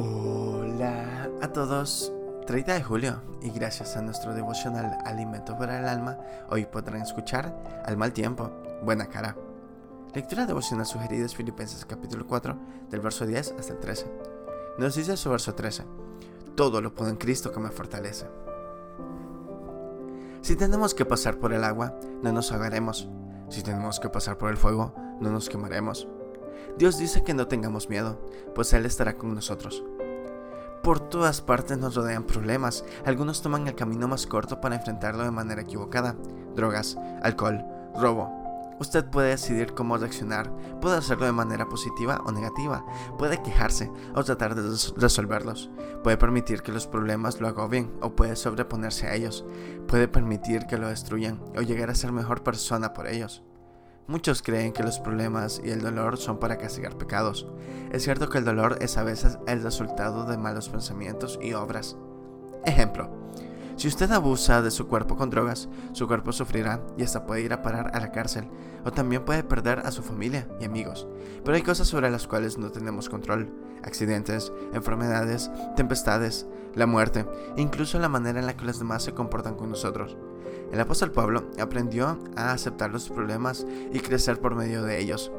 Hola a todos. 30 de julio y gracias a nuestro devocional Alimento para el Alma, hoy podrán escuchar Al mal tiempo, buena cara. Lectura devocional sugerida es Filipenses capítulo 4, del verso 10 hasta el 13. Nos dice su verso 13, Todo lo puedo en Cristo que me fortalece. Si tenemos que pasar por el agua, no nos ahogaremos. Si tenemos que pasar por el fuego, no nos quemaremos. Dios dice que no tengamos miedo, pues Él estará con nosotros. Por todas partes nos rodean problemas, algunos toman el camino más corto para enfrentarlo de manera equivocada. Drogas, alcohol, robo. Usted puede decidir cómo reaccionar, puede hacerlo de manera positiva o negativa, puede quejarse o tratar de resolverlos, puede permitir que los problemas lo agobien o puede sobreponerse a ellos, puede permitir que lo destruyan o llegar a ser mejor persona por ellos. Muchos creen que los problemas y el dolor son para castigar pecados. Es cierto que el dolor es a veces el resultado de malos pensamientos y obras. Ejemplo, si usted abusa de su cuerpo con drogas, su cuerpo sufrirá y hasta puede ir a parar a la cárcel, o también puede perder a su familia y amigos. Pero hay cosas sobre las cuales no tenemos control. Accidentes, enfermedades, tempestades, la muerte, incluso la manera en la que los demás se comportan con nosotros. El apóstol Pablo aprendió a aceptar los problemas y crecer por medio de ellos.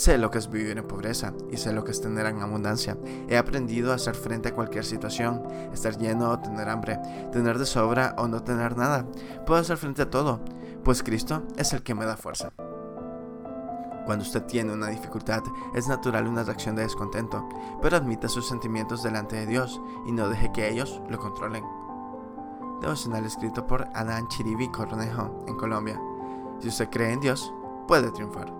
Sé lo que es vivir en pobreza y sé lo que es tener en abundancia. He aprendido a hacer frente a cualquier situación, estar lleno o tener hambre, tener de sobra o no tener nada. Puedo hacer frente a todo, pues Cristo es el que me da fuerza. Cuando usted tiene una dificultad, es natural una reacción de descontento, pero admita sus sentimientos delante de Dios y no deje que ellos lo controlen devocional escrito por Adán Chiribi Cornejo en Colombia. Si usted cree en Dios, puede triunfar.